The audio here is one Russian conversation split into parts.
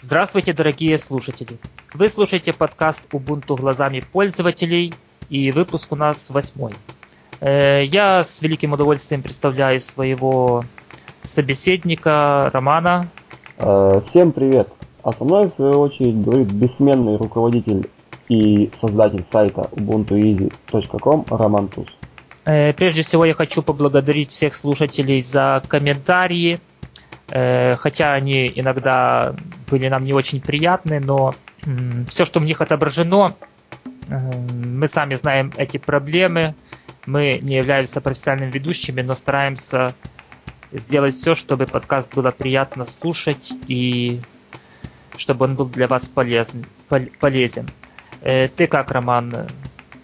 Здравствуйте, дорогие слушатели! Вы слушаете подкаст Ubuntu глазами пользователей, и выпуск у нас восьмой. Э, я с великим удовольствием представляю своего собеседника Романа. Э, всем привет! А со мной, в свою очередь, говорит бессменный руководитель и создатель сайта ubuntueasy.com Роман Туз. Э, прежде всего я хочу поблагодарить всех слушателей за комментарии, хотя они иногда были нам не очень приятны, но все, что в них отображено, э, мы сами знаем эти проблемы, мы не являемся профессиональными ведущими, но стараемся сделать все, чтобы подкаст было приятно слушать и чтобы он был для вас полезен. полезен. Э, ты как, Роман,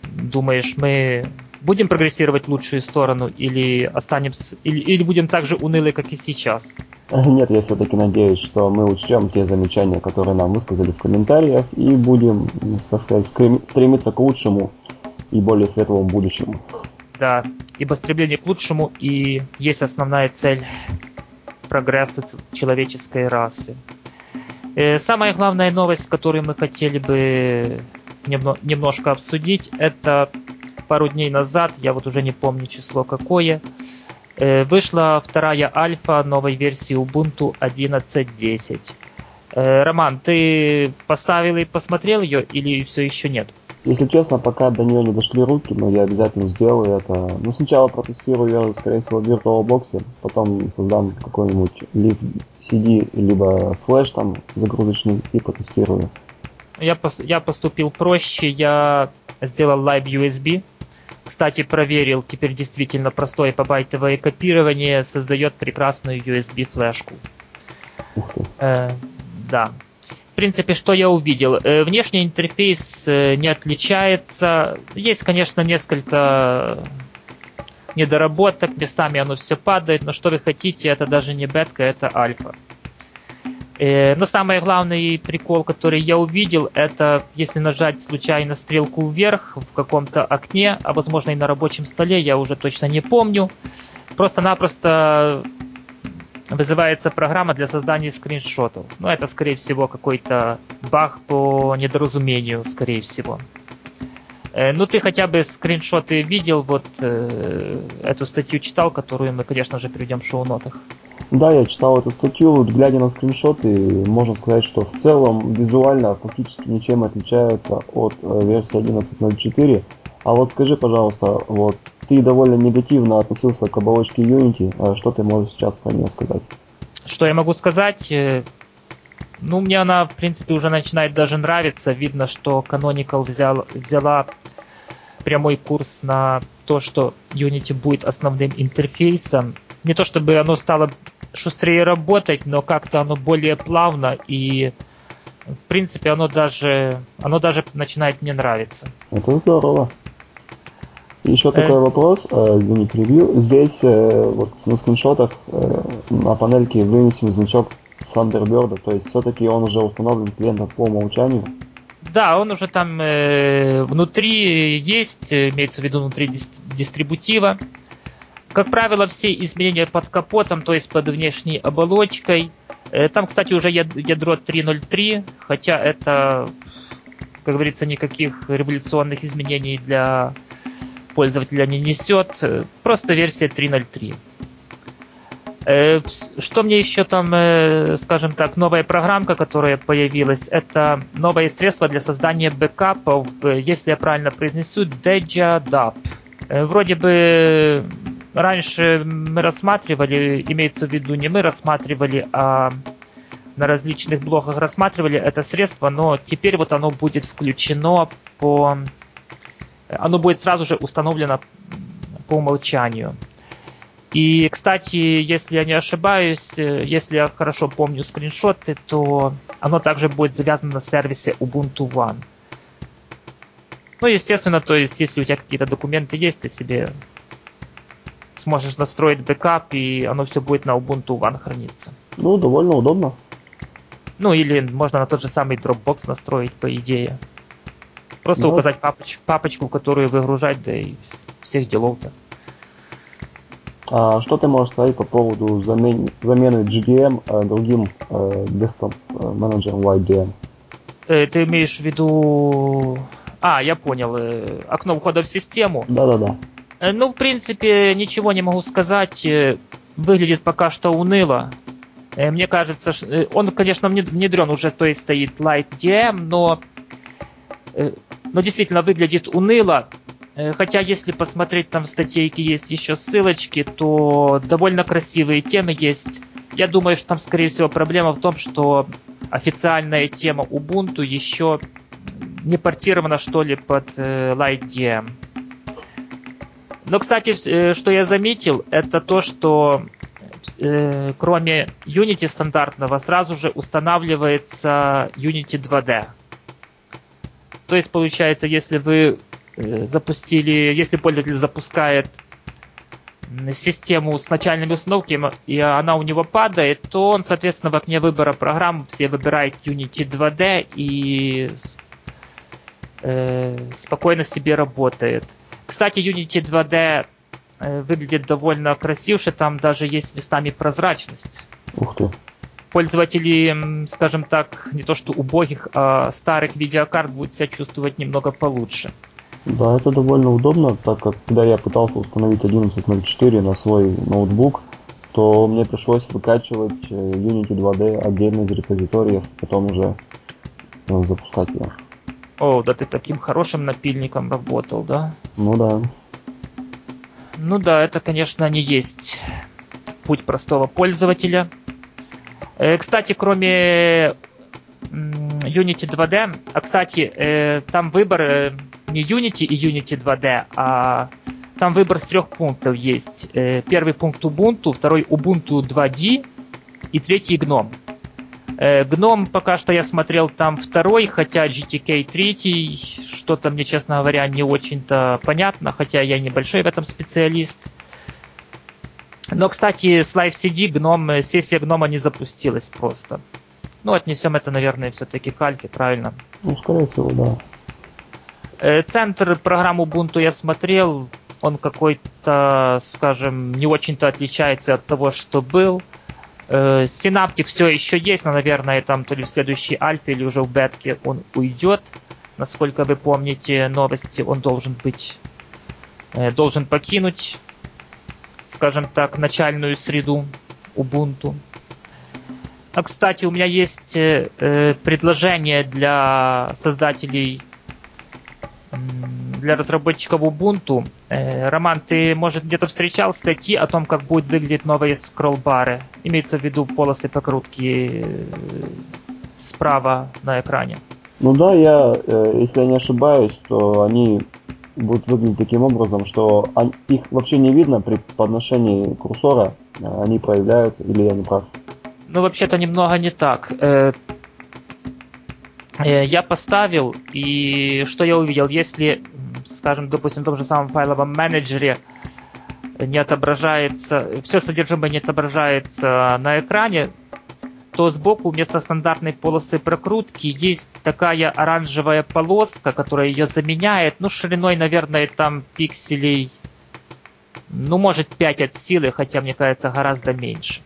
думаешь, мы будем прогрессировать в лучшую сторону или останемся или, или будем так же унылы, как и сейчас? Нет, я все-таки надеюсь, что мы учтем те замечания, которые нам высказали в комментариях, и будем, так сказать, стремиться к лучшему и более светлому будущему. Да, ибо стремление к лучшему и есть основная цель прогресса человеческой расы. Э, самая главная новость, которую мы хотели бы немножко обсудить, это пару дней назад, я вот уже не помню число какое, э, вышла вторая альфа новой версии Ubuntu 11.10. Э, Роман, ты поставил и посмотрел ее или все еще нет? Если честно, пока до нее не дошли руки, но я обязательно сделаю это. Ну, сначала протестирую ее, скорее всего, в VirtualBox, потом создам какой-нибудь лифт CD, либо флеш там загрузочный и протестирую. Я, пос- я поступил проще, я сделал Live USB, кстати, проверил, теперь действительно простое побайтовое копирование создает прекрасную USB флешку. Э, да. В принципе, что я увидел? Э, внешний интерфейс э, не отличается. Есть, конечно, несколько недоработок, местами оно все падает, но что вы хотите, это даже не бетка, это альфа. Э, но самый главный прикол, который я увидел, это если нажать случайно стрелку вверх в каком-то окне, а возможно и на рабочем столе, я уже точно не помню, просто-напросто вызывается программа для создания скриншотов. Ну, это, скорее всего, какой-то баг по недоразумению, скорее всего. Э, ну, ты хотя бы скриншоты видел, вот э, эту статью читал, которую мы, конечно же, приведем в шоу-нотах. Да, я читал эту статью, глядя на скриншоты, можно сказать, что в целом визуально фактически ничем отличается от э, версии 11.04. А вот скажи, пожалуйста, вот ты довольно негативно относился к оболочке Unity, а что ты можешь сейчас про нее сказать? Что я могу сказать? Э, ну, мне она, в принципе, уже начинает даже нравиться. Видно, что Canonical взял, взяла прямой курс на то, что Unity будет основным интерфейсом. Не то чтобы оно стало шустрее работать, но как-то оно более плавно и в принципе оно даже оно даже начинает мне нравиться. Это здорово. Еще э... такой вопрос, э, извините, ревью. Здесь э, вот на скриншотах э, на панельке вынесен значок Thunderbird, то есть все-таки он уже установлен клиентом по умолчанию. Да, он уже там э, внутри есть, имеется в виду внутри дистрибутива. Как правило, все изменения под капотом, то есть под внешней оболочкой. Э, там, кстати, уже ядро 3.0.3, хотя это, как говорится, никаких революционных изменений для пользователя не несет. Просто версия 3.0.3. Э, что мне еще там, э, скажем так, новая программка, которая появилась, это новое средство для создания бэкапов, если я правильно произнесу, Deja Dub. Вроде бы раньше мы рассматривали, имеется в виду не мы рассматривали, а на различных блогах рассматривали это средство, но теперь вот оно будет включено по... Оно будет сразу же установлено по умолчанию. И, кстати, если я не ошибаюсь, если я хорошо помню скриншоты, то оно также будет завязано на сервисе Ubuntu One. Ну, естественно, то есть, если у тебя какие-то документы есть, ты себе сможешь настроить бэкап, и оно все будет на Ubuntu One храниться. Ну, довольно удобно. Ну, или можно на тот же самый Dropbox настроить, по идее. Просто ну. указать папоч-, папочку, которую выгружать, да и всех делов-то. А что ты можешь сказать по поводу замен, замены GDM э, другим э, desktop э, менеджером YDM? Э, ты имеешь в виду... А, я понял. Э, окно входа в систему. Да-да-да. Э, ну, в принципе, ничего не могу сказать. Э, выглядит пока что уныло. Э, мне кажется, он, конечно, внедрен уже, то есть стоит Light DM, но, но действительно выглядит уныло. Хотя, если посмотреть, там в статейке есть еще ссылочки, то довольно красивые темы есть. Я думаю, что там, скорее всего, проблема в том, что официальная тема Ubuntu еще не портирована, что ли, под LightDM. Но, кстати, э, что я заметил, это то, что э, кроме Unity стандартного сразу же устанавливается Unity 2D. То есть, получается, если вы э, запустили, если пользователь запускает систему с начальными установками, и она у него падает, то он, соответственно, в окне выбора программ все выбирает Unity 2D и э, спокойно себе работает. Кстати, Unity 2D э, выглядит довольно красивше, там даже есть местами прозрачность. Ух ты. Пользователи, скажем так, не то что убогих, а старых видеокарт будут себя чувствовать немного получше. Да, это довольно удобно, так как когда я пытался установить 11.04 на свой ноутбук, то мне пришлось выкачивать э, Unity 2D отдельно из репозиториев, потом уже э, запускать его. О, да ты таким хорошим напильником работал, да? Ну да. Ну да, это, конечно, не есть путь простого пользователя. Э, кстати, кроме Unity 2D, а кстати, э, там выбор э, не Unity и Unity 2D, а там выбор с трех пунктов есть. Первый пункт Ubuntu, второй Ubuntu 2D и третий GNOME. Э, гном пока что я смотрел там второй, хотя GTK третий, что-то мне, честно говоря, не очень-то понятно, хотя я небольшой в этом специалист. Но, кстати, с Live CD гном, э, сессия гнома не запустилась просто. Ну, отнесем это, наверное, все-таки к альфе, правильно? Ну, скорее всего, да. Э, центр программы Ubuntu я смотрел, он какой-то, скажем, не очень-то отличается от того, что был. Э, Синаптик все еще есть, но, наверное, там то ли в следующей альфе или уже в бетке он уйдет. Насколько вы помните новости, он должен быть, э, должен покинуть, скажем так, начальную среду Ubuntu. А, кстати, у меня есть э, предложение для создателей для разработчиков Ubuntu. Э, Роман, ты, может, где-то встречал статьи о том, как будут выглядеть новые скролл-бары? Имеется в виду полосы покрутки э, справа на экране. Ну да, я, э, если я не ошибаюсь, то они будут выглядеть таким образом, что их вообще не видно при подношении курсора, они проявляются, или я не прав? Ну, вообще-то немного не так. Я поставил, и что я увидел? Если скажем, допустим, в том же самом файловом менеджере не отображается, все содержимое не отображается на экране, то сбоку вместо стандартной полосы прокрутки есть такая оранжевая полоска, которая ее заменяет, ну, шириной, наверное, там пикселей, ну, может, 5 от силы, хотя, мне кажется, гораздо меньше.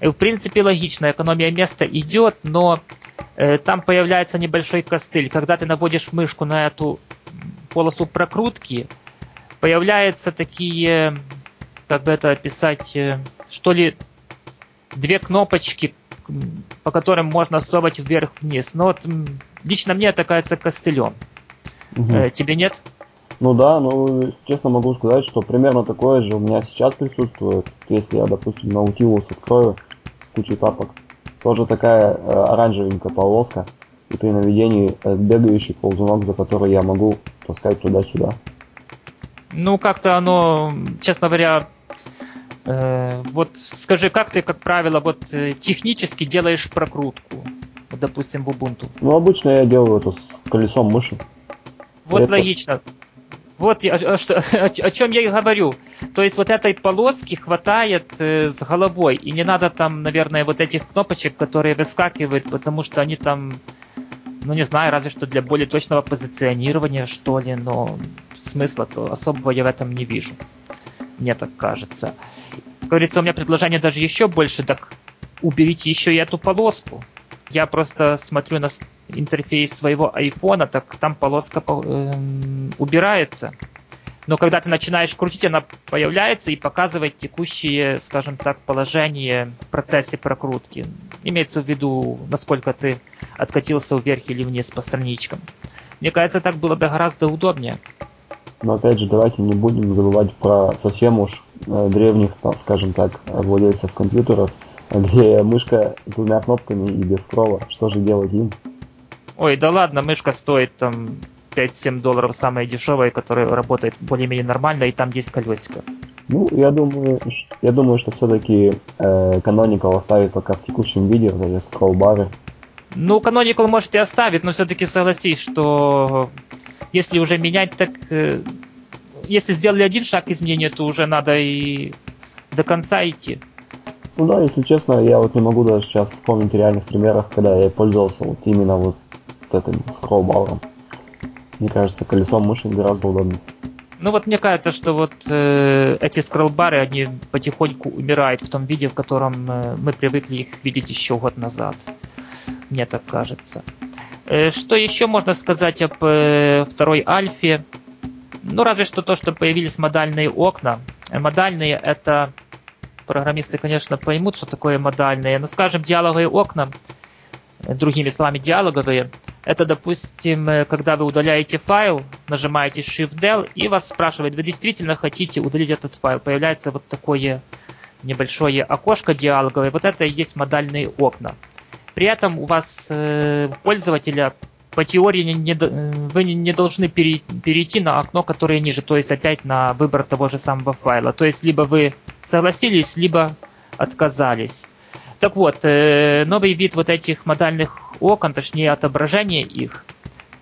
И, в принципе, логично, экономия места идет, но э, там появляется небольшой костыль. Когда ты наводишь мышку на эту полосу прокрутки, появляются такие, как бы это описать, э, что ли, две кнопочки, по которым можно совать вверх-вниз. Но вот лично мне это кажется костылем. Угу. Э, тебе нет? Ну да, ну честно могу сказать, что примерно такое же у меня сейчас присутствует. Если я, допустим, Nautilus открою с кучей папок, тоже такая э, оранжевенькая полоска, и при наведении э, бегающий ползунок, за который я могу таскать туда-сюда. Ну, как-то оно, честно говоря, э, вот скажи, как ты, как правило, вот э, технически делаешь прокрутку, вот, допустим, в Ubuntu? Ну, обычно я делаю это с колесом мыши. Вот это... логично. Вот я, о, что, о, о чем я и говорю. То есть вот этой полоски хватает э, с головой. И не надо там, наверное, вот этих кнопочек, которые выскакивают, потому что они там ну, не знаю, разве что для более точного позиционирования, что ли, но смысла-то особого я в этом не вижу. мне так кажется. Как говорится, у меня предложение даже еще больше, так уберите еще и эту полоску. Я просто смотрю на интерфейс своего айфона, так там полоска э, убирается. Но когда ты начинаешь крутить, она появляется и показывает текущее, скажем так, положение в процессе прокрутки. Имеется в виду, насколько ты откатился вверх или вниз по страничкам. Мне кажется, так было бы гораздо удобнее. Но опять же, давайте не будем забывать про совсем уж э, древних, скажем так, владельцев компьютеров, где мышка с двумя кнопками и без скролла. Что же делать им? Ой, да ладно, мышка стоит там 5-7 долларов самая дешевая, которая работает более-менее нормально, и там есть колесико. Ну, я думаю, я думаю, что все-таки э, Canonical оставит пока в текущем виде, эти скролл-бары. Ну, Canonical может и оставит, но все-таки согласись, что если уже менять, так э, если сделали один шаг изменения, то уже надо и до конца идти. Ну да, если честно, я вот не могу даже сейчас вспомнить реальных примеров, когда я пользовался вот именно вот этим скролл-баром. Мне кажется, колесом мыши гораздо удобнее. Ну вот мне кажется, что вот э, эти скроллбары, они потихоньку умирают в том виде, в котором э, мы привыкли их видеть еще год назад. Мне так кажется. Э, что еще можно сказать об э, второй альфе? Ну, разве что то, что появились модальные окна. Э, модальные — это... Программисты, конечно, поймут, что такое модальные. Но, скажем, диалоговые окна, другими словами, диалоговые, это, допустим, когда вы удаляете файл, нажимаете Shift-Del, и вас спрашивает, вы действительно хотите удалить этот файл. Появляется вот такое небольшое окошко диалоговое. Вот это и есть модальные окна. При этом у вас э, пользователя по теории не, не, вы не должны перейти на окно, которое ниже, то есть опять на выбор того же самого файла. То есть либо вы согласились, либо отказались. Так вот, э, новый вид вот этих модальных окон, точнее отображение их,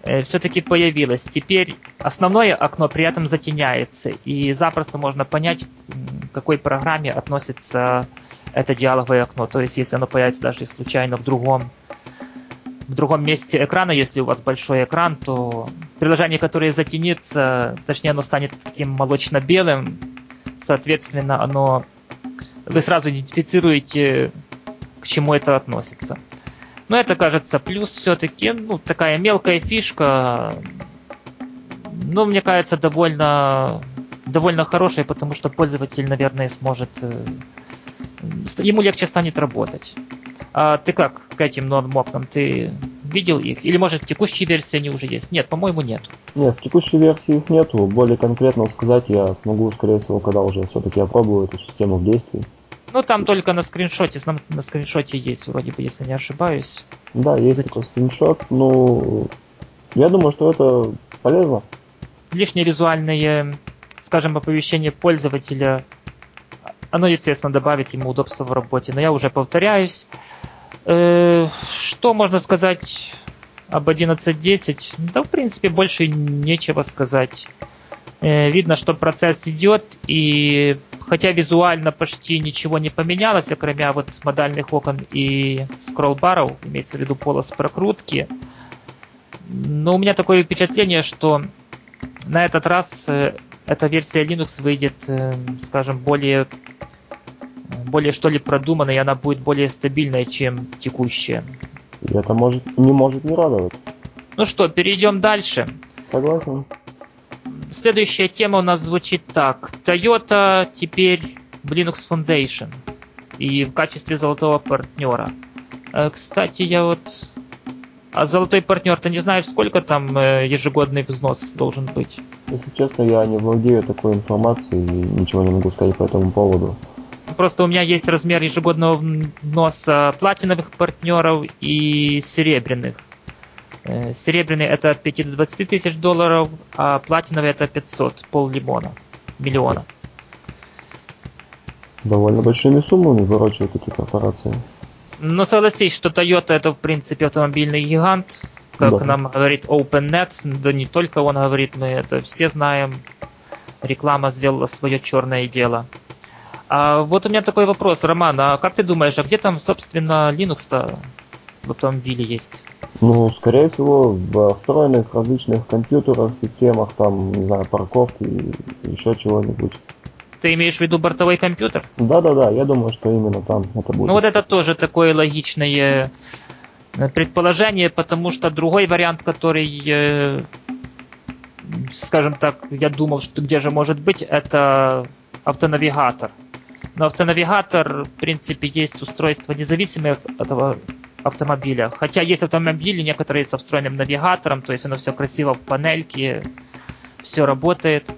э, все-таки появилось. Теперь основное окно при этом затеняется, и запросто можно понять, к какой программе относится это диалоговое окно. То есть, если оно появится даже случайно в другом в другом месте экрана, если у вас большой экран, то приложение, которое затенится, точнее, оно станет таким молочно-белым, соответственно, оно вы сразу идентифицируете, к чему это относится. Но это, кажется, плюс все-таки, ну, такая мелкая фишка, ну, мне кажется, довольно, довольно хорошая, потому что пользователь, наверное, сможет э, ему легче станет работать. А ты как к этим новым окнам? Ты видел их? Или, может, в текущей версии они уже есть? Нет, по-моему, нет. Нет, в текущей версии их нету. Более конкретно сказать я смогу, скорее всего, когда уже все-таки опробую эту систему в действии. Ну, там только на скриншоте, на, на скриншоте есть, вроде бы, если не ошибаюсь. Да, есть такой скриншот. Ну, я думаю, что это полезно. Лишнее визуальное, скажем, оповещение пользователя оно, естественно, добавит ему удобства в работе. Но я уже повторяюсь. Э, что можно сказать об 11.10? Да, в принципе, больше нечего сказать. Э, видно, что процесс идет, и хотя визуально почти ничего не поменялось, кроме вот модальных окон и скролл-баров, имеется в виду полос прокрутки, но у меня такое впечатление, что на этот раз э, эта версия Linux выйдет, скажем, более более что ли продуманной, и она будет более стабильная, чем текущая. И это может, не может не радовать. Ну что, перейдем дальше. Согласен. Следующая тема у нас звучит так. Toyota теперь в Linux Foundation и в качестве золотого партнера. Э, кстати, я вот... А золотой партнер, ты не знаешь, сколько там э, ежегодный взнос должен быть? Если честно, я не владею такой информацией и ничего не могу сказать по этому поводу. Просто у меня есть размер ежегодного вноса платиновых партнеров и серебряных. Э, серебряный это от 5 до 20 тысяч долларов, а платиновый это 500, пол лимона, миллиона. Довольно большими суммами выращивают эти корпорации. Но согласись, что Toyota это в принципе автомобильный гигант, как да. нам говорит OpenNet, да не только он говорит, мы это все знаем. Реклама сделала свое черное дело. А вот у меня такой вопрос, Роман, а как ты думаешь, а где там, собственно, Linux-то в автомобиле есть? Ну, скорее всего, в встроенных различных компьютерах, системах, там, не знаю, парковки и еще чего-нибудь. Ты имеешь в виду бортовой компьютер? Да-да-да, я думаю, что именно там это будет. Ну вот это тоже такое логичное э, предположение, потому что другой вариант, который, э, скажем так, я думал, что где же может быть, это автонавигатор. Но автонавигатор, в принципе, есть устройство независимое от этого автомобиля. Хотя есть автомобили, некоторые со встроенным навигатором, то есть оно все красиво в панельке, все работает.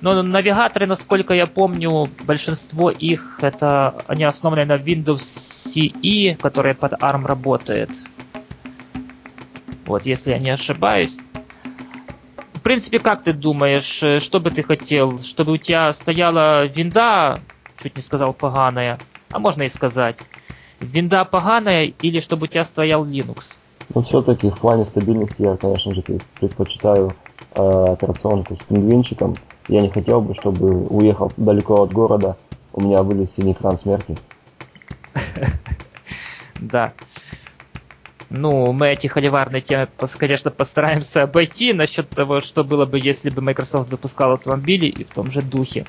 Но навигаторы, насколько я помню, большинство их, это они основаны на Windows CE, которая под ARM работает. Вот, если я не ошибаюсь. В принципе, как ты думаешь, э, что бы ты хотел? Чтобы у тебя стояла винда, чуть не сказал поганая, а можно и сказать, винда поганая или чтобы у тебя стоял Linux? Но все-таки в плане стабильности я, конечно же, предпочитаю э, операционку с пингвинчиком, я не хотел бы, чтобы, уехал далеко от города, у меня вылез синий экран смерти. Да. Ну, мы эти холиварные темы, конечно, постараемся обойти насчет того, что было бы, если бы Microsoft выпускал автомобили и в том же духе.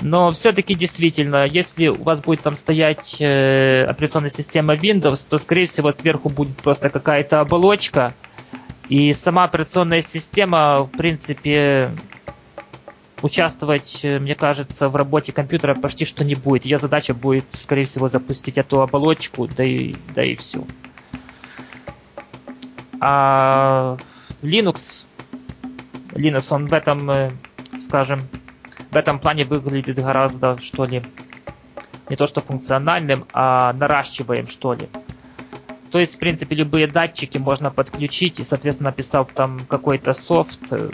Но все-таки действительно, если у вас будет там стоять э, операционная система Windows, то, скорее всего, сверху будет просто какая-то оболочка, и сама операционная система, в принципе, участвовать, э, мне кажется, в работе компьютера почти что не будет. Ее задача будет, скорее всего, запустить эту оболочку, да и, да и все. А Linux, Linux, он в этом, э, скажем, в этом плане выглядит гораздо, что ли, не то что функциональным, а наращиваем, что ли. То есть, в принципе, любые датчики можно подключить и, соответственно, написав там какой-то софт, э,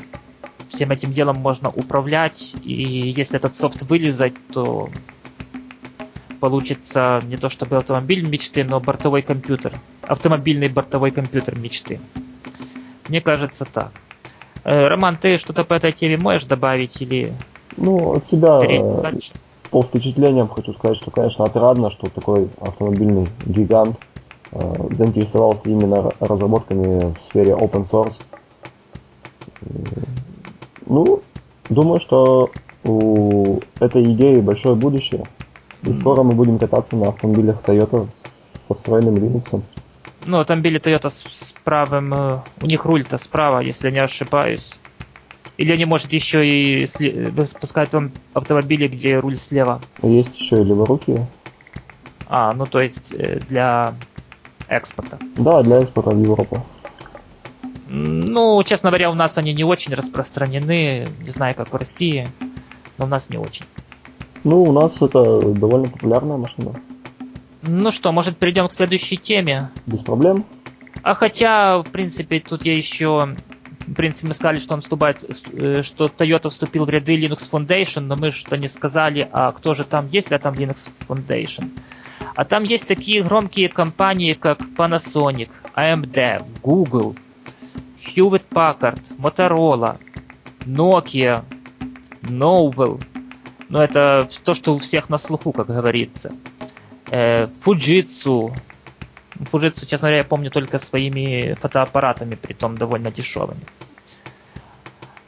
всем этим делом можно управлять, и если этот софт вылезать, то получится не то чтобы автомобиль мечты, но бортовой компьютер. Автомобильный бортовой компьютер мечты. Мне кажется так. Э, Роман, ты что-то по этой теме можешь добавить или... Ну, от себя э, по впечатлениям хочу сказать, что, конечно, отрадно, что такой автомобильный гигант э, заинтересовался именно разработками в сфере open source. Ну, думаю, что у этой идеи большое будущее. И скоро мы будем кататься на автомобилях Toyota со встроенным Linux. Ну, автомобили Toyota с, правым... Э, у них руль-то справа, если не ошибаюсь. Или они, может, еще и выпускают вам автомобили, где руль слева? Есть еще и леворукие. А, ну то есть э, для экспорта. Да, для экспорта в Европу. Ну, честно говоря, у нас они не очень распространены. Не знаю, как в России, но у нас не очень. Ну, у нас это довольно популярная машина. Ну что, может, перейдем к следующей теме? Без проблем. А хотя, в принципе, тут я еще... В принципе, мы сказали, что он вступает, э, что Toyota вступил в ряды Linux Foundation, но мы что не сказали, а кто же там есть ли там Linux Foundation. А там есть такие громкие компании, как Panasonic, AMD, Google, Hewlett Packard, Motorola, Nokia, Novell. Но это то, что у всех на слуху, как говорится. Э, Fujitsu. Fujitsu, честно говоря, я помню только своими фотоаппаратами, при том довольно дешевыми.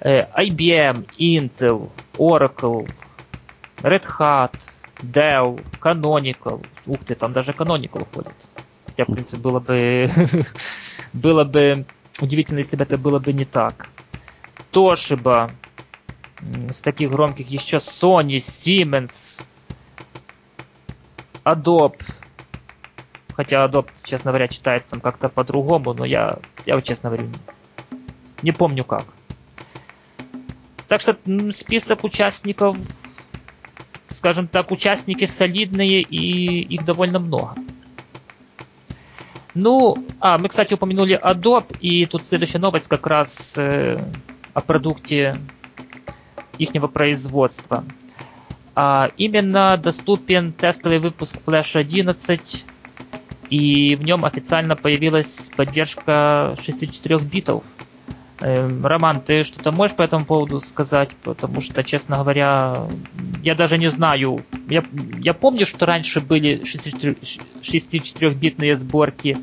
Э, IBM, Intel, Oracle, Red Hat, Dell, Canonical. Ух ты, там даже Canonical ходит. Хотя, в принципе, было бы было бы Удивительно, если бы это было бы не так. Toshiba, с таких громких еще Sony, Siemens, Adobe. Хотя Adobe, честно говоря, читается там как-то по-другому, но я, я вот честно говорю, не помню как. Так что список участников, скажем так, участники солидные и их довольно много. Ну, а, мы, кстати, упомянули Adobe, и тут следующая новость как раз э, о продукте ихнего производства. А, именно доступен тестовый выпуск Flash 11, и в нем официально появилась поддержка 64 битов. Эм, Роман, ты что-то можешь по этому поводу сказать? Потому что, честно говоря, я даже не знаю. Я, я помню, что раньше были 64-битные сборки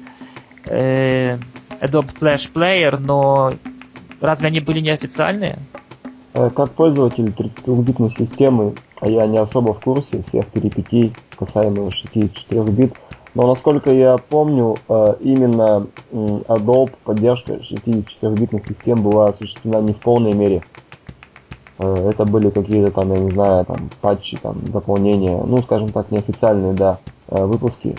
э, Adobe Flash Player, но разве они были неофициальные? Э, как пользователь 32-битной системы я не особо в курсе всех перипетий касаемо 64 бит. Но насколько я помню, э, именно Adobe поддержка 64-битных систем была осуществлена не в полной мере. Э, это были какие-то там, я не знаю, там патчи, там дополнения, ну, скажем так, неофициальные, да, э, выпуски.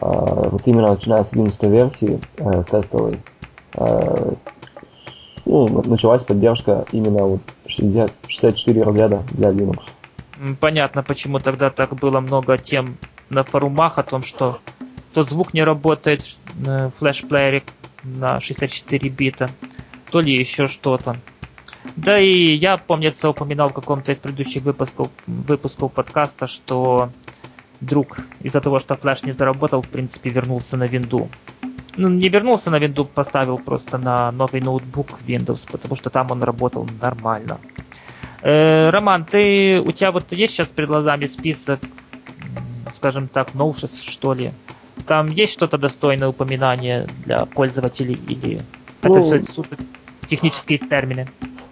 Вот именно начиная с 11 версии, с тестовой, ну, началась поддержка именно вот 60, 64 разряда для Linux. Понятно, почему тогда так было много тем на форумах о том, что то звук не работает в флеш-плеере на 64 бита, то ли еще что-то. Да и я, помнится, упоминал в каком-то из предыдущих выпусков, выпусков подкаста, что друг из-за того, что флеш не заработал, в принципе, вернулся на винду. Ну, не вернулся на винду, поставил просто на новый ноутбук Windows, потому что там он работал нормально. Э, Роман, ты, у тебя вот есть сейчас перед глазами список скажем так, новшеств, что ли. Там есть что-то достойное упоминания для пользователей или ну, это все суд... технические термины?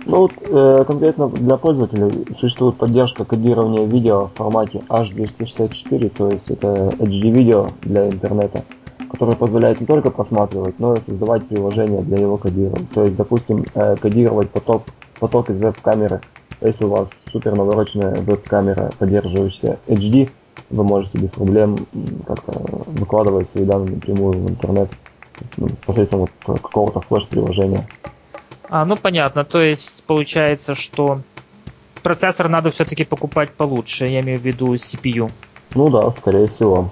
Ну вот э, конкретно для пользователей существует поддержка кодирования видео в формате H264, то есть это HD видео для интернета, которое позволяет не только просматривать, но и создавать приложения для его кодирования. То есть, допустим, э, кодировать поток, поток из веб-камеры. Если у вас супер навороченная веб-камера, поддерживающая HD, вы можете без проблем как-то выкладывать свои данные напрямую в интернет ну, посредством вот какого-то флеш-приложения. А, ну понятно. То есть получается, что процессор надо все-таки покупать получше. Я имею в виду CPU. Ну да, скорее всего.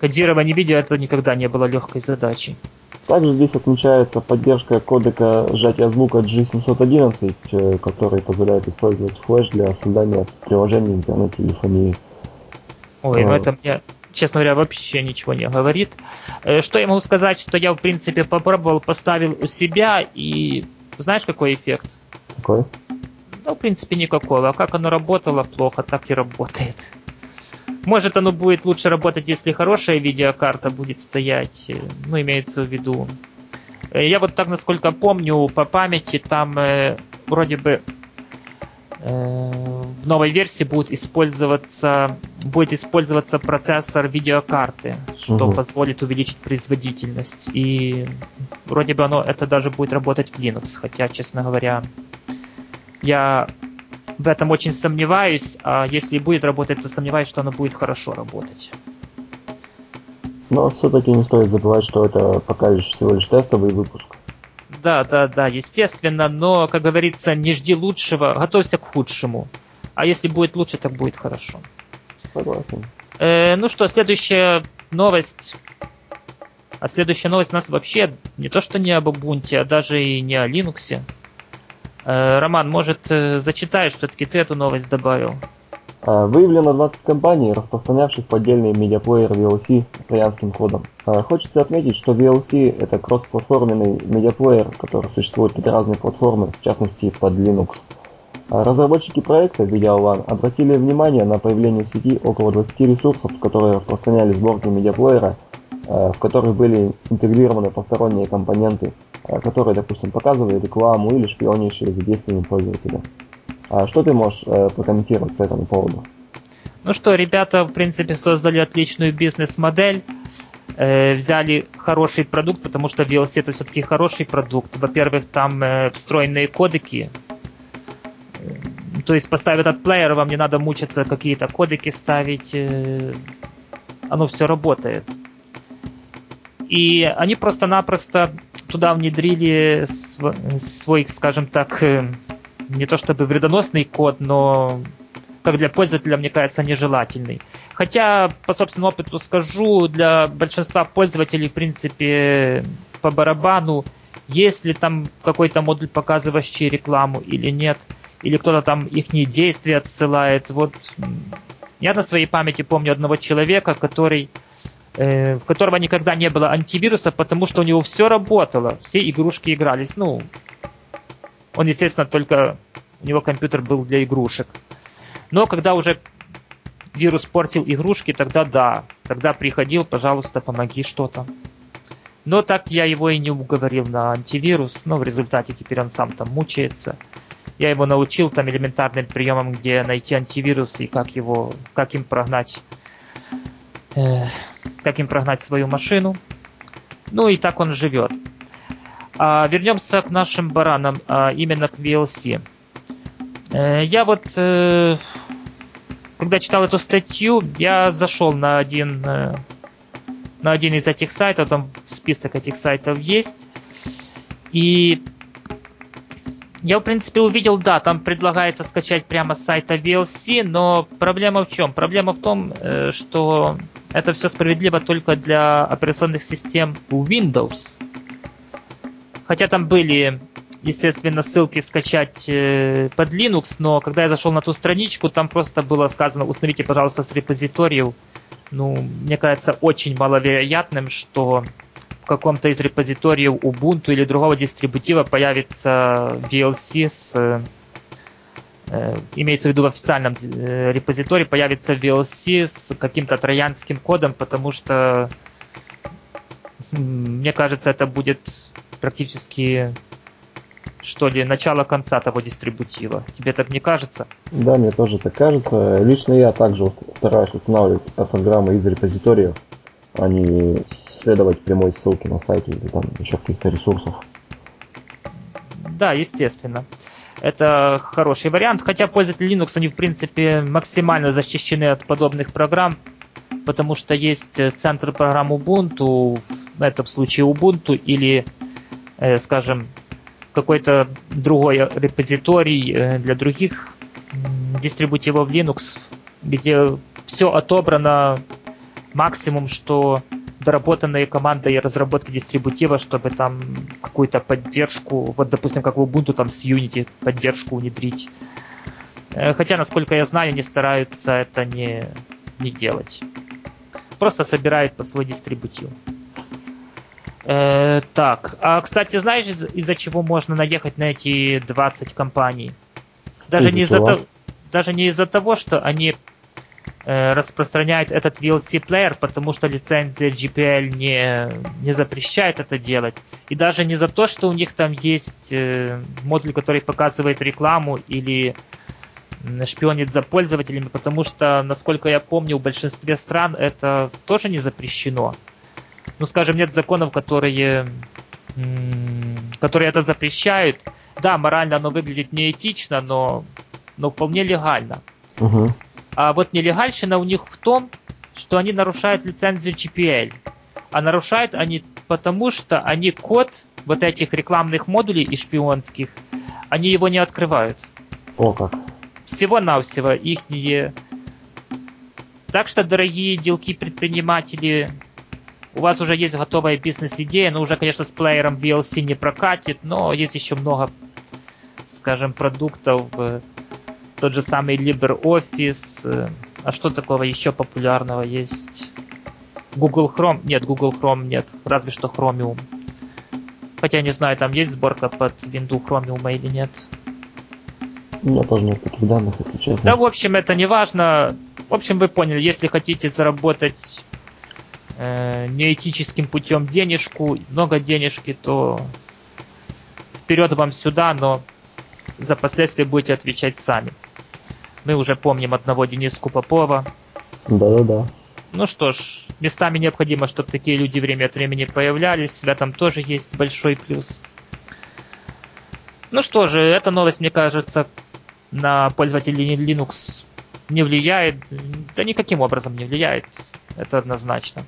Кодирование видео это никогда не было легкой задачей. Также здесь отмечается поддержка кодека сжатия звука G711, э, который позволяет использовать флеш для создания приложений интернет-телефонии. Ой, ну это мне, честно говоря, вообще ничего не говорит. Э, что я могу сказать, что я, в принципе, попробовал, поставил у себя, и знаешь, какой эффект? Какой? Ну, в принципе, никакого. А как оно работало плохо, так и работает. Может, оно будет лучше работать, если хорошая видеокарта будет стоять. Э, ну, имеется в виду. Э, я вот так, насколько помню, по памяти, там э, вроде бы Э, в новой версии будет использоваться, будет использоваться процессор видеокарты, что угу. позволит увеличить производительность. И вроде бы оно это даже будет работать в Linux, хотя, честно говоря, я в этом очень сомневаюсь, а если будет работать, то сомневаюсь, что оно будет хорошо работать. Но все-таки не стоит забывать, что это пока лишь всего лишь тестовый выпуск. Да, да, да, естественно, но, как говорится, не жди лучшего, готовься к худшему. А если будет лучше, так будет хорошо. Согласен. Э, ну что, следующая новость. А следующая новость у нас вообще не то, что не об Ubuntu, а даже и не о Linux. Э, Роман, может, э, зачитаешь, все-таки ты эту новость добавил? А, выявлено 20 компаний, распространявших поддельный медиаплеер VLC с троянским кодом. А, хочется отметить, что VLC это кроссплатформенный медиаплеер, который существует под разные платформы, в частности под Linux. А, разработчики проекта VideoLAN обратили внимание на появление в сети около 20 ресурсов, которые распространяли сборки медиаплеера, в которых были интегрированы посторонние компоненты, которые, допустим, показывали рекламу или шпионящие за действиями пользователя. А что ты можешь э, прокомментировать по этому поводу? Ну что, ребята, в принципе, создали отличную бизнес-модель. Э, взяли хороший продукт, потому что VLC это все-таки хороший продукт. Во-первых, там э, встроенные кодеки. То есть поставят от плеера, вам не надо мучиться какие-то кодеки ставить. Э, оно все работает. И они просто-напросто туда внедрили свой, скажем так, э, не то чтобы вредоносный код, но как для пользователя, мне кажется, нежелательный. Хотя, по собственному опыту скажу, для большинства пользователей, в принципе, по барабану, есть ли там какой-то модуль, показывающий рекламу или нет, или кто-то там их действия отсылает. Вот я на своей памяти помню одного человека, который э, в которого никогда не было антивируса, потому что у него все работало, все игрушки игрались. Ну, он, естественно, только у него компьютер был для игрушек. Но когда уже вирус портил игрушки, тогда да. Тогда приходил, пожалуйста, помоги что-то. Но так я его и не уговорил на антивирус, но в результате теперь он сам там мучается. Я его научил там элементарным приемам, где найти антивирус и как его, как им прогнать, э, как им прогнать свою машину. Ну и так он живет. А вернемся к нашим баранам, а именно к VLC. Э, я вот, э, когда читал эту статью, я зашел на один, э, на один из этих сайтов, там список этих сайтов есть. И я, в принципе, увидел, да, там предлагается скачать прямо с сайта VLC, но проблема в чем? Проблема в том, что это все справедливо только для операционных систем Windows. Хотя там были, естественно, ссылки скачать э, под Linux, но когда я зашел на ту страничку, там просто было сказано, установите, пожалуйста, с репозиториев. Ну, мне кажется, очень маловероятным, что каком-то из репозиториев Ubuntu или другого дистрибутива появится VLC с Э, имеется в виду в официальном э, репозитории, появится VLC с каким-то троянским кодом, потому что, мне кажется, это будет практически, что ли, начало конца того дистрибутива. Тебе так не кажется? Да, мне тоже так кажется. Лично я также стараюсь устанавливать программы из репозиториев, а не следовать прямой ссылке на сайте или там еще каких-то ресурсов. Да, естественно. Это хороший вариант, хотя пользователи Linux, они в принципе максимально защищены от подобных программ, потому что есть э, центр программ Ubuntu, в этом случае Ubuntu, или, э, скажем, какой-то другой репозиторий э, для других дистрибутивов Linux, где все отобрано максимум, что доработанные командой разработки дистрибутива, чтобы там какую-то поддержку, вот, допустим, как в Ubuntu, там с Unity поддержку внедрить. Э, хотя, насколько я знаю, они стараются это не, не делать. Просто собирают под свой дистрибутив. Э, так, а, кстати, знаешь, из- из-за чего можно наехать на эти 20 компаний? Даже из-за не из-за того, даже не из-за того, что они распространяет этот VLC-плеер, потому что лицензия GPL не, не запрещает это делать. И даже не за то, что у них там есть э, модуль, который показывает рекламу или шпионит за пользователями, потому что, насколько я помню, в большинстве стран это тоже не запрещено. Ну, скажем, нет законов, которые, которые это запрещают. Да, морально оно выглядит неэтично, но, но вполне легально. Угу. А вот нелегальщина у них в том, что они нарушают лицензию GPL. А нарушают они потому, что они код вот этих рекламных модулей и шпионских, они его не открывают. О, как. Всего-навсего их не... Так что, дорогие делки предприниматели, у вас уже есть готовая бизнес-идея, но уже, конечно, с плеером VLC не прокатит, но есть еще много, скажем, продуктов, э, тот же самый LibreOffice. э, А что такого еще популярного есть? Google Chrome? Нет, Google Chrome нет. Разве что Chromium. Хотя не знаю, там есть сборка под Windows Chromium или нет. У меня тоже нет таких данных, если честно. Да, в общем, это не важно. В общем, вы поняли, если хотите заработать э, неэтическим путем денежку, много денежки, то вперед вам сюда, но за последствия будете отвечать сами. Мы уже помним одного Дениску Попова. Да-да-да. Ну что ж, местами необходимо, чтобы такие люди время от времени появлялись. В этом тоже есть большой плюс. Ну что же, эта новость, мне кажется, на пользователей Linux не влияет. Да никаким образом не влияет. Это однозначно.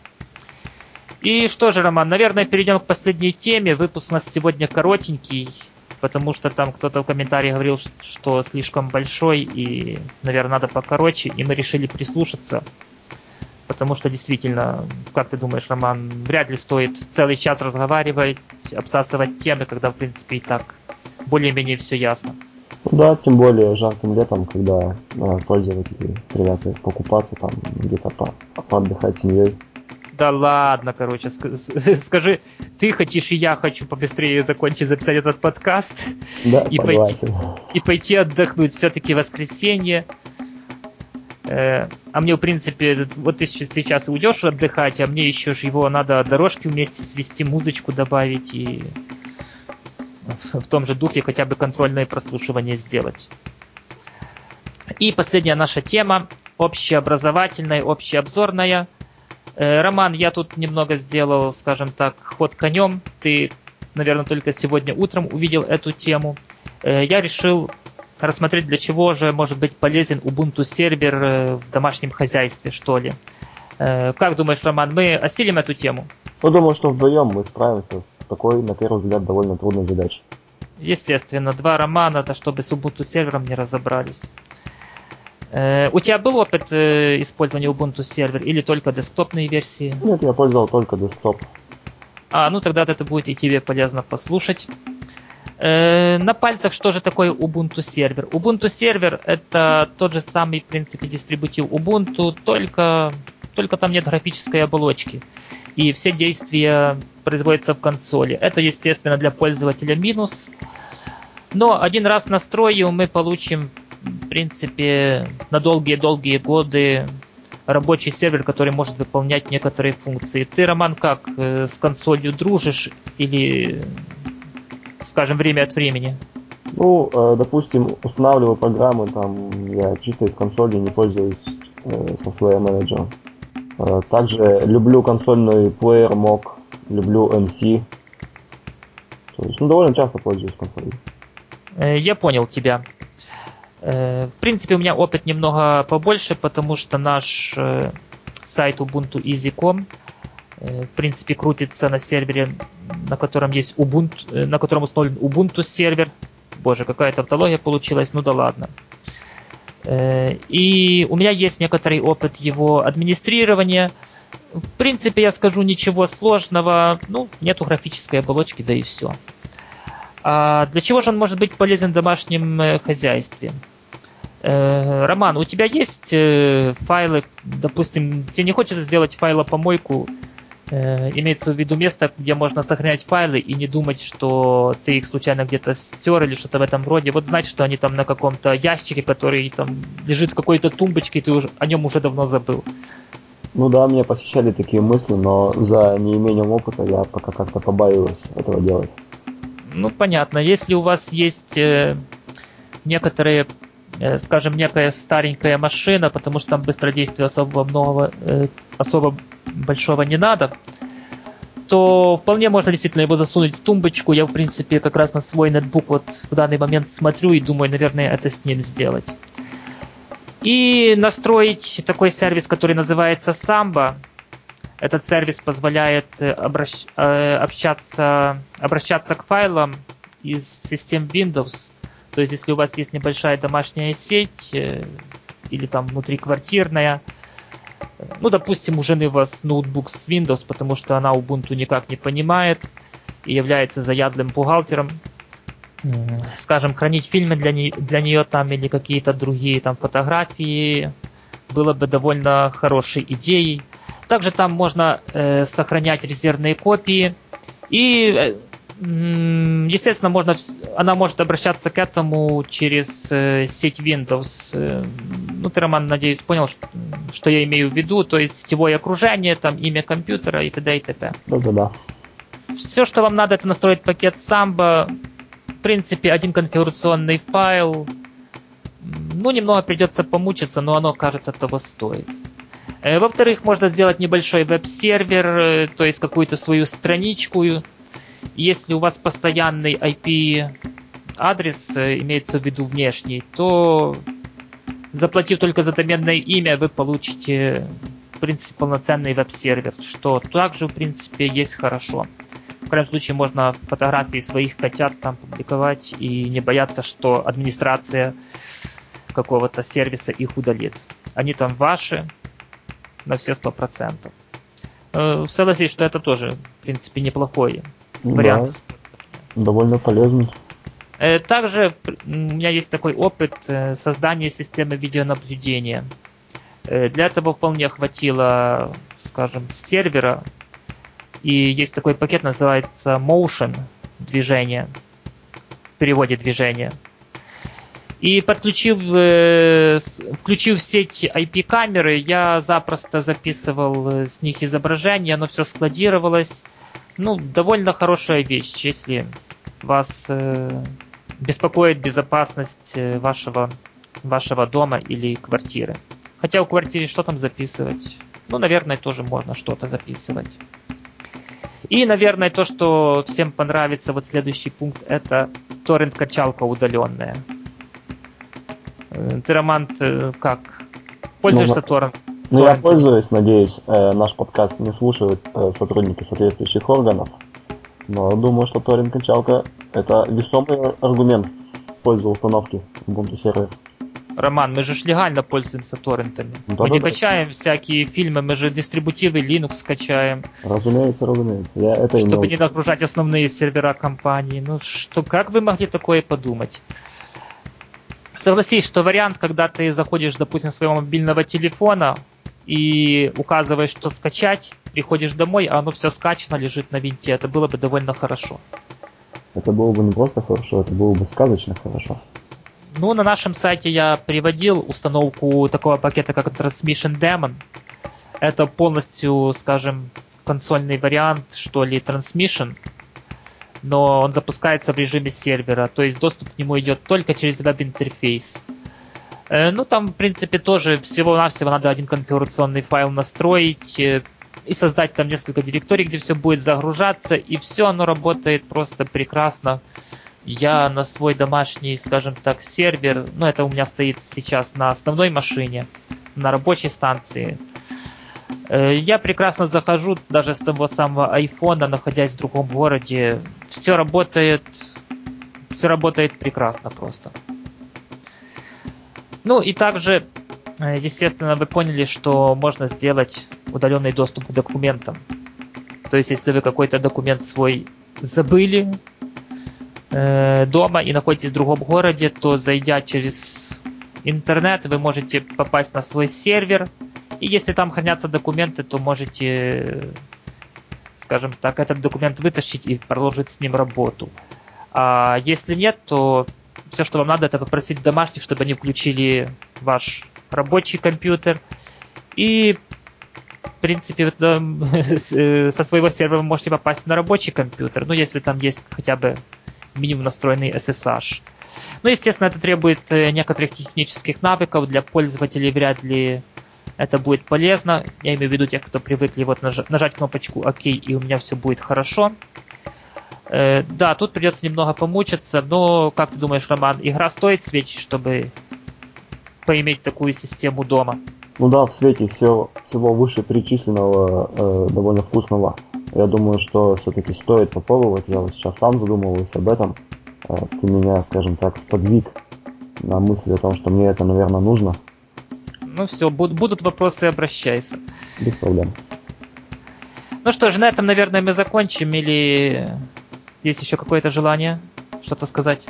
И что же, Роман, наверное, перейдем к последней теме. Выпуск у нас сегодня коротенький, потому что там кто-то в комментарии говорил, что слишком большой и, наверное, надо покороче, и мы решили прислушаться. Потому что действительно, как ты думаешь, Роман, вряд ли стоит целый час разговаривать, обсасывать темы, когда, в принципе, и так более-менее все ясно. Да, тем более жарким летом, когда э, пользователи стремятся покупаться, там где-то по, поотдыхать семьей. Да ладно, короче, скажи, ты хочешь и я хочу побыстрее закончить записать этот подкаст Да, И пойти. согласен. и пойти отдохнуть. Все-таки воскресенье. Э, а мне, в принципе, вот ты сейчас уйдешь отдыхать, а мне еще ж его надо дорожки вместе свести, музычку добавить и... в том же духе хотя бы контрольное прослушивание сделать. И последняя наша тема, общеобразовательная, общеобзорная. Э, Роман, я тут немного сделал, скажем так, ход конем. Ты, наверное, только сегодня утром увидел эту тему. Э, я решил рассмотреть, для чего же может быть полезен Ubuntu сервер э, в домашнем хозяйстве, что ли. Как думаешь, Роман, мы осилим эту тему? Ну, думаю, что вдвоем мы справимся с такой, на первый взгляд, довольно трудной задачей. Естественно, два романа, это чтобы с Ubuntu сервером не разобрались. Э, у тебя был опыт э, использования Ubuntu сервер или только десктопные версии? Нет, я пользовал только десктоп. А, ну тогда это будет и тебе полезно послушать. Э, на пальцах что же такое Ubuntu сервер? Ubuntu сервер это тот же самый, в принципе, дистрибутив Ubuntu, только, только там нет графической оболочки. И все действия производятся в консоли. Это, естественно, для пользователя минус. Но один раз настроим, мы получим в принципе, на долгие-долгие годы рабочий сервер, который может выполнять некоторые функции. Ты, Роман, как э, с консолью дружишь или, скажем, время от времени? Ну, э, допустим, устанавливаю программы, там, я чисто из консоли не пользуюсь э, Software Manager. Также люблю консольный плеер MOG, люблю MC. То есть, ну, довольно часто пользуюсь консолью. Я понял тебя. Э, в принципе, у меня опыт немного побольше, потому что наш э, сайт Ubuntu Easy.com э, в принципе крутится на сервере, на котором есть Ubuntu, на котором установлен Ubuntu сервер. Боже, какая тавтология получилась, ну да ладно. И у меня есть некоторый опыт его администрирования. В принципе, я скажу ничего сложного. Ну, нету графической оболочки, да и все. А для чего же он может быть полезен в домашнем хозяйстве? Э, Роман, у тебя есть э, файлы, допустим, тебе не хочется сделать файлопомойку, э, имеется в виду место, где можно сохранять файлы и не думать, что ты их случайно где-то стер или что-то в этом роде. Вот знать, что они там на каком-то ящике, который там лежит в какой-то тумбочке, и ты уже, о нем уже давно забыл. Ну да, меня посещали такие мысли, но за неимением опыта я пока как-то побаиваюсь этого делать. Ну, понятно. Если у вас есть э, некоторые скажем, некая старенькая машина, потому что там быстродействия особо много, э, особо большого не надо, то вполне можно действительно его засунуть в тумбочку. Я, в принципе, как раз на свой ноутбук вот в данный момент смотрю и думаю, наверное, это с ним сделать. И настроить такой сервис, который называется Samba. Этот сервис позволяет э, обращ... общаться, обращаться к файлам из систем Windows то есть, если у вас есть небольшая домашняя сеть э, или там внутриквартирная, ну, допустим, у жены у вас ноутбук с Windows, потому что она Ubuntu никак не понимает и является заядлым бухгалтером, скажем, хранить фильмы для, не, для нее там или какие-то другие там фотографии было бы довольно хорошей идеей. Также там можно э, сохранять резервные копии и э, Естественно, можно, она может обращаться к этому через э, сеть Windows. Э, ну, ты, Роман, надеюсь, понял, что, я имею в виду. То есть сетевое окружение, там имя компьютера и т.д. и т.п. Да-да-да. Все, что вам надо, это настроить пакет Samba. В принципе, один конфигурационный файл. Ну, немного придется помучиться, но оно, кажется, того стоит. Э, во-вторых, можно сделать небольшой веб-сервер, то есть какую-то свою страничку, если у вас постоянный IP адрес, э, имеется в виду внешний, то заплатив только за доменное имя, вы получите, в принципе, полноценный веб-сервер, что также, в принципе, есть хорошо. В крайнем случае, можно фотографии своих котят там публиковать и не бояться, что администрация какого-то сервиса их удалит. Они там ваши на все сто процентов. Э, согласись, что это тоже, в принципе, неплохой вариант. Да, довольно полезный. Э, также у меня есть такой опыт э, создания системы видеонаблюдения. Э, для этого вполне хватило, скажем, сервера. И есть такой пакет, называется Motion движение. В переводе движение. И подключив, включив сеть IP-камеры, я запросто записывал с них изображение, оно все складировалось ну, довольно хорошая вещь, если вас э, беспокоит безопасность э, вашего, вашего дома или квартиры. Хотя у квартиры что там записывать? Ну, наверное, тоже можно что-то записывать. И, наверное, то, что всем понравится, вот следующий пункт, это торрент-качалка удаленная. Э, ты, Роман, как? Пользуешься ну, торрент? Ну, я пользуюсь, надеюсь, э, наш подкаст не слушают э, сотрудники соответствующих органов. Но думаю, что торрент-качалка – это весомый аргумент в пользу установки Ubuntu сервер. Роман, мы же легально пользуемся торрентами. Да, мы да, не да. качаем всякие фильмы, мы же дистрибутивы Linux скачаем. Разумеется, разумеется. Я это Чтобы имел... не нагружать основные сервера компании. Ну что, как вы могли такое подумать? Согласись, что вариант, когда ты заходишь, допустим, своего мобильного телефона и указываешь, что скачать, приходишь домой, а оно все скачано, лежит на винте, это было бы довольно хорошо. Это было бы не просто хорошо, это было бы сказочно хорошо. Ну, на нашем сайте я приводил установку такого пакета, как Transmission Daemon. Это полностью, скажем, консольный вариант, что ли, Transmission, но он запускается в режиме сервера, то есть доступ к нему идет только через веб-интерфейс. Э, ну, там, в принципе, тоже всего-навсего надо один конфигурационный файл настроить э, и создать там несколько директорий, где все будет загружаться, и все оно работает просто прекрасно я на свой домашний, скажем так, сервер, ну это у меня стоит сейчас на основной машине, на рабочей станции. Э, я прекрасно захожу даже с того самого айфона, находясь в другом городе. Все работает, все работает прекрасно просто. Ну и также, э, естественно, вы поняли, что можно сделать удаленный доступ к документам. То есть, если вы какой-то документ свой забыли, Э, дома и находитесь в другом городе, то зайдя через интернет, вы можете попасть на свой сервер. И если там хранятся документы, то можете, скажем так, этот документ вытащить и продолжить с ним работу. А если нет, то все, что вам надо, это попросить домашних, чтобы они включили ваш рабочий компьютер. И, в принципе, э, со своего сервера вы можете попасть на рабочий компьютер. Ну, если там есть хотя бы минимум настроенный SSH. Ну, естественно, это требует э, некоторых технических навыков. Для пользователей вряд ли это будет полезно. Я имею в виду тех, кто привыкли вот нажать, нажать кнопочку ОК, и у меня все будет хорошо. Э, да, тут придется немного помучиться, но, как ты думаешь, Роман, игра стоит свеч, чтобы поиметь такую систему дома? Ну да, в свете всего, всего вышеперечисленного э, довольно вкусного я думаю, что все-таки стоит попробовать. Я вот сейчас сам задумываюсь об этом. Э, ты меня, скажем так, сподвиг на мысль о том, что мне это, наверное, нужно. Ну все, будут вопросы, обращайся. Без проблем. Ну что ж, на этом, наверное, мы закончим. Или есть еще какое-то желание что-то сказать?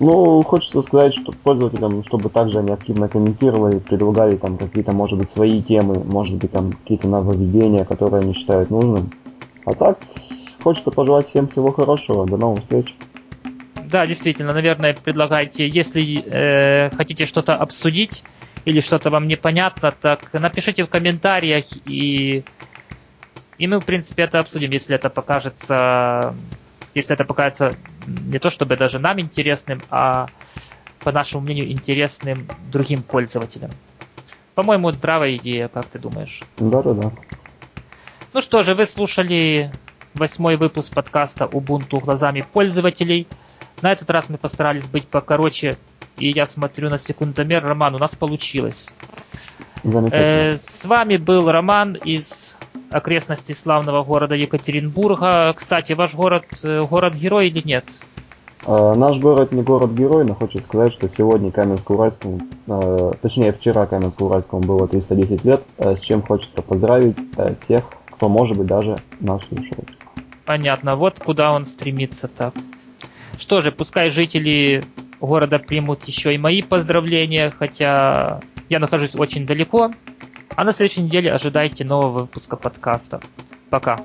Ну, хочется сказать, что пользователям, чтобы также они активно комментировали, предлагали там какие-то, может быть, свои темы, может быть, там какие-то нововведения, которые они считают нужным. А так, хочется пожелать всем всего хорошего. До новых встреч. Да, действительно, наверное, предлагайте, если э, хотите что-то обсудить или что-то вам непонятно, так напишите в комментариях и и мы, в принципе, это обсудим, если это покажется, если это покажется не то чтобы даже нам интересным, а по нашему мнению интересным другим пользователям. По-моему, здравая идея, как ты думаешь? Да-да-да. Ну что же, вы слушали восьмой выпуск подкаста Ubuntu глазами пользователей. На этот раз мы постарались быть покороче, и я смотрю на секундомер. Роман, у нас получилось. Э, с вами был Роман из окрестностей славного города Екатеринбурга. Кстати, ваш город э, город-герой или нет? Э, наш город не город-герой, но хочу сказать, что сегодня Каменск-Уральскому, э, точнее вчера Каменск-Уральскому было 310 лет, э, с чем хочется поздравить всех кто, может быть, даже нас слушает. Понятно, вот куда он стремится так. Что же, пускай жители города примут еще и мои поздравления, хотя я нахожусь очень далеко. А на следующей неделе ожидайте нового выпуска подкаста. Пока.